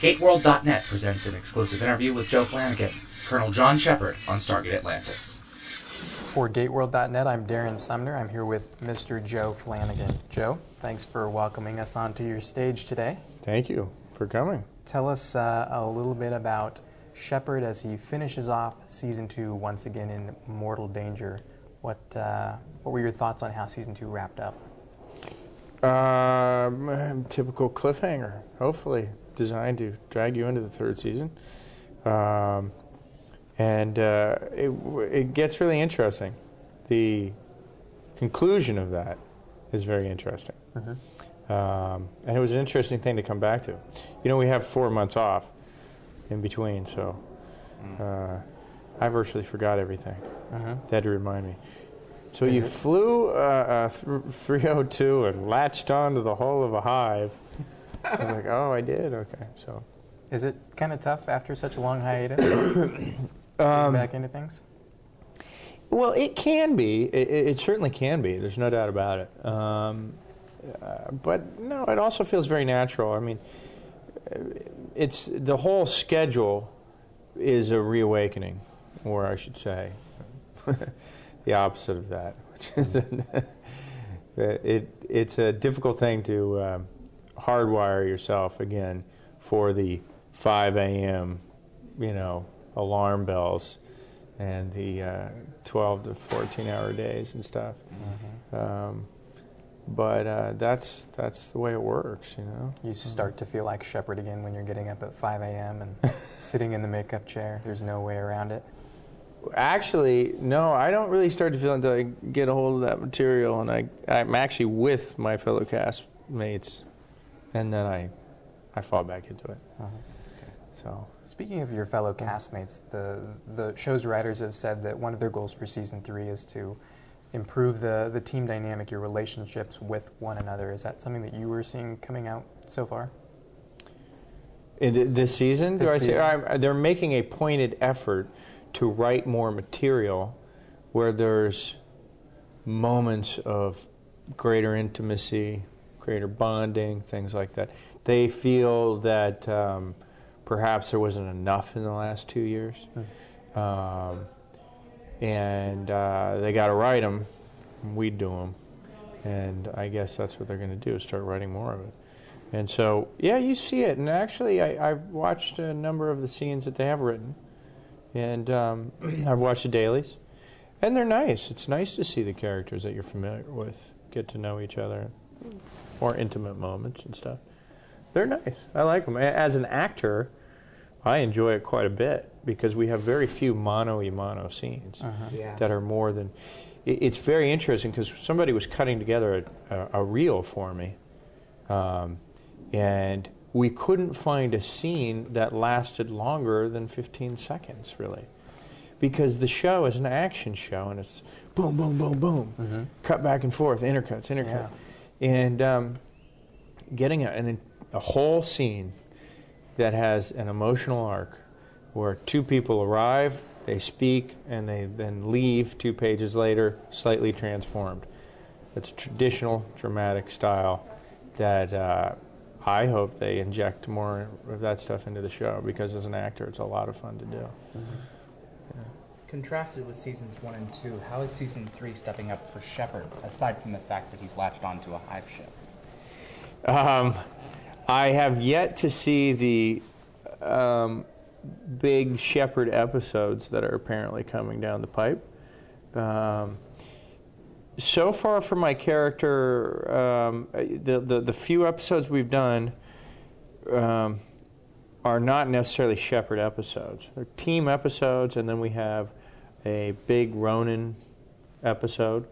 GateWorld.net presents an exclusive interview with Joe Flanigan, Colonel John Shepard on Stargate Atlantis. For GateWorld.net, I'm Darren Sumner. I'm here with Mr. Joe Flanigan. Joe, thanks for welcoming us onto your stage today. Thank you for coming. Tell us uh, a little bit about Shepard as he finishes off season two once again in mortal danger. What uh, what were your thoughts on how season two wrapped up? Um, typical cliffhanger. Hopefully, designed to drag you into the third season. Um, and uh, it, it gets really interesting. The conclusion of that is very interesting. Um, and it was an interesting thing to come back to. You know, we have four months off in between, so uh, I virtually forgot everything. They had to remind me. So you flew uh, uh, th- 302 and latched onto the hull of a hive. I was like, oh, I did? Okay. So Is it kind of tough after such a long hiatus? getting back into things? Well, it can be. It, it it certainly can be. There's no doubt about it. Um, uh, but no, it also feels very natural. I mean, uh, it's the whole schedule is a reawakening, or I should say, the opposite of that, which is that it it's a difficult thing to um, hardwire yourself again for the 5 a.m. you know alarm bells and the uh, 12 to 14 hour days and stuff. Um, but uh, that's that's the way it works, you know. You start to feel like Shepard again when you're getting up at 5 a.m. and sitting in the makeup chair. There's no way around it. Actually, no, I don't really start to feel until I get a hold of that material, and I I'm actually with my fellow castmates, and then I I fall back into it. Uh-huh. Okay. So Speaking of your fellow castmates, the the show's writers have said that one of their goals for season three is to improve the, the team dynamic, your relationships with one another. Is that something that you were seeing coming out so far? In this season, do This I say season. I'm- they're making a pointed effort to write more material where there's moments of greater intimacy, greater bonding, things like that. They feel that um, perhaps there wasn't enough in the last two years, um, and uh, they got to write them. We do them, and I guess that's what they're going to do: is start writing more of it. And so, yeah, you see it. And actually, I, I've watched a number of the scenes that they have written, and um, I've watched the dailies, and they're nice. It's nice to see the characters that you're familiar with get to know each other, more intimate moments and stuff. They're nice. I like them. As an actor, I enjoy it quite a bit because we have very few mono y mono scenes Yeah. that are more than. It's very interesting because somebody was cutting together a, a, a reel for me, um, and we couldn't find a scene that lasted longer than 15 seconds, really, because the show is an action show and it's boom, boom, boom, boom, cut back and forth, intercuts, intercuts, and um, getting a, an, a whole scene that has an emotional arc where two people arrive, they speak, and they then leave two pages later, slightly transformed. It's traditional dramatic style that uh, I hope they inject more of that stuff into the show because as an actor, it's a lot of fun to do. Contrasted with seasons one and two, how is season three stepping up for Shepard, aside from the fact that he's latched onto a hive ship? Um, I have yet to see the um, big Shepard episodes that are apparently coming down the pipe. Um, so far, for my character, um, the, the the few episodes we've done um, are not necessarily Shepard episodes. They're team episodes, and then we have a big Ronon episode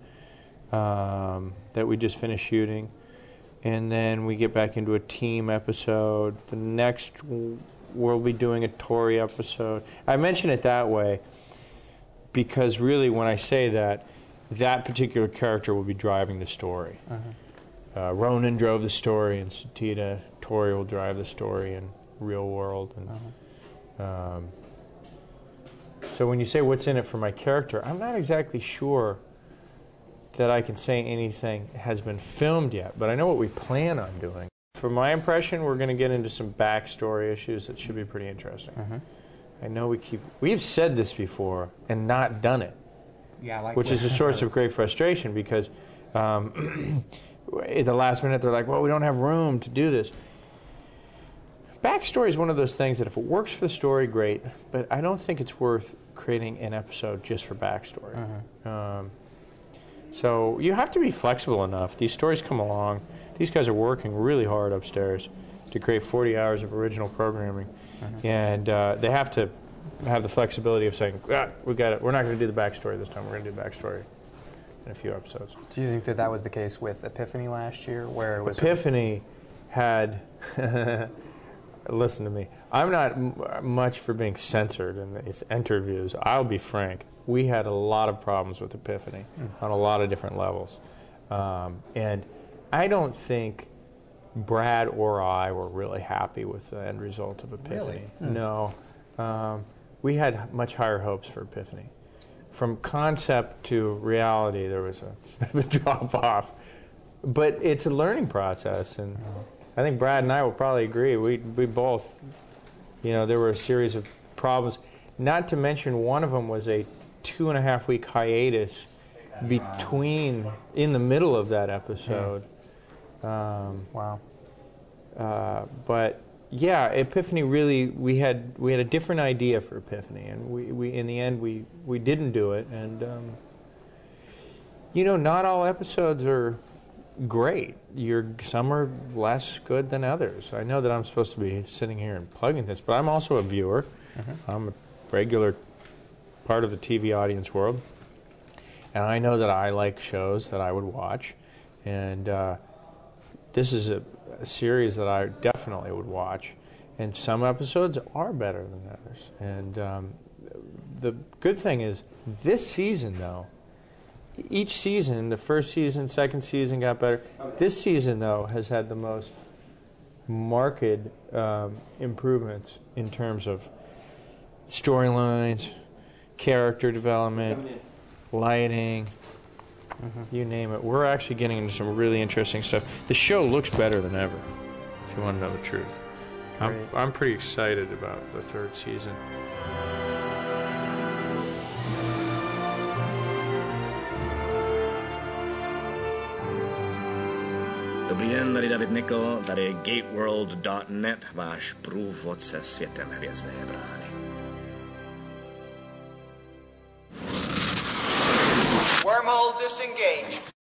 um, that we just finished shooting and then we get back into a team episode. The next, we'll be doing a Tory episode. I mention it that way because really, when I say that, that particular character will be driving the story. Uh, Ronon drove the story, and Satita Tori will drive the story in real world. And um, so, when you say what's in it for my character, I'm not exactly sure that I can say anything has been filmed yet, but I know what we plan on doing. From my impression, we're going to get into some backstory issues that should be pretty interesting. I know we keep we've said this before and not done it, Yeah, like which is a source of great frustration because um, at the last minute they're like, "Well, we don't have room to do this." Backstory is one of those things that if it works for the story, great. But I don't think it's worth creating an episode just for backstory. Um, so you have to be flexible enough. These stories come along. These guys are working really hard upstairs to create 40 hours of original programming, and uh, they have to have the flexibility of saying, ah, "We got it. We're not going to do the backstory this time. We're going to do the backstory in a few episodes." Do you think that that was the case with Epiphany last year, where it was Epiphany had. listen to me. I'm not m- much for being censored in these interviews. I'll be frank. We had a lot of problems with Epiphany on a lot of different levels. Um, and I don't think Brad or I were really happy with the end result of Epiphany. No. Um, we had much higher hopes for Epiphany. From concept to reality, there was a, a drop off. But it's a learning process, and I think Brad and I will probably agree. We we both, you know, there were a series of problems. Not to mention, one of them was a two and a half week hiatus between in the middle of that episode. Um, wow. uh, but yeah, Epiphany really we had we had a different idea for Epiphany, and we, we in the end we we didn't do it, and um, you know not all episodes are great. You're some are less good than others. I know that I'm supposed to be sitting here and plugging this, but I'm also a viewer. I'm a regular part of the TV audience world, and I know that I like shows that I would watch, and. Uh, this is a, a series that I definitely would watch, and some episodes are better than others. And um, the good thing is, this season though, each season, the first season, second season got better. This season though has had the most marked um, improvements in terms of storylines, character development, lighting, you name it. We're actually getting into some really interesting stuff. The show looks better than ever, if you want to know the truth. I'm, I'm pretty excited about the third season. Dobrý den, tady David Nikol, tady gateworld.net, váš průvodce světem hvězdné brány. Disengaged.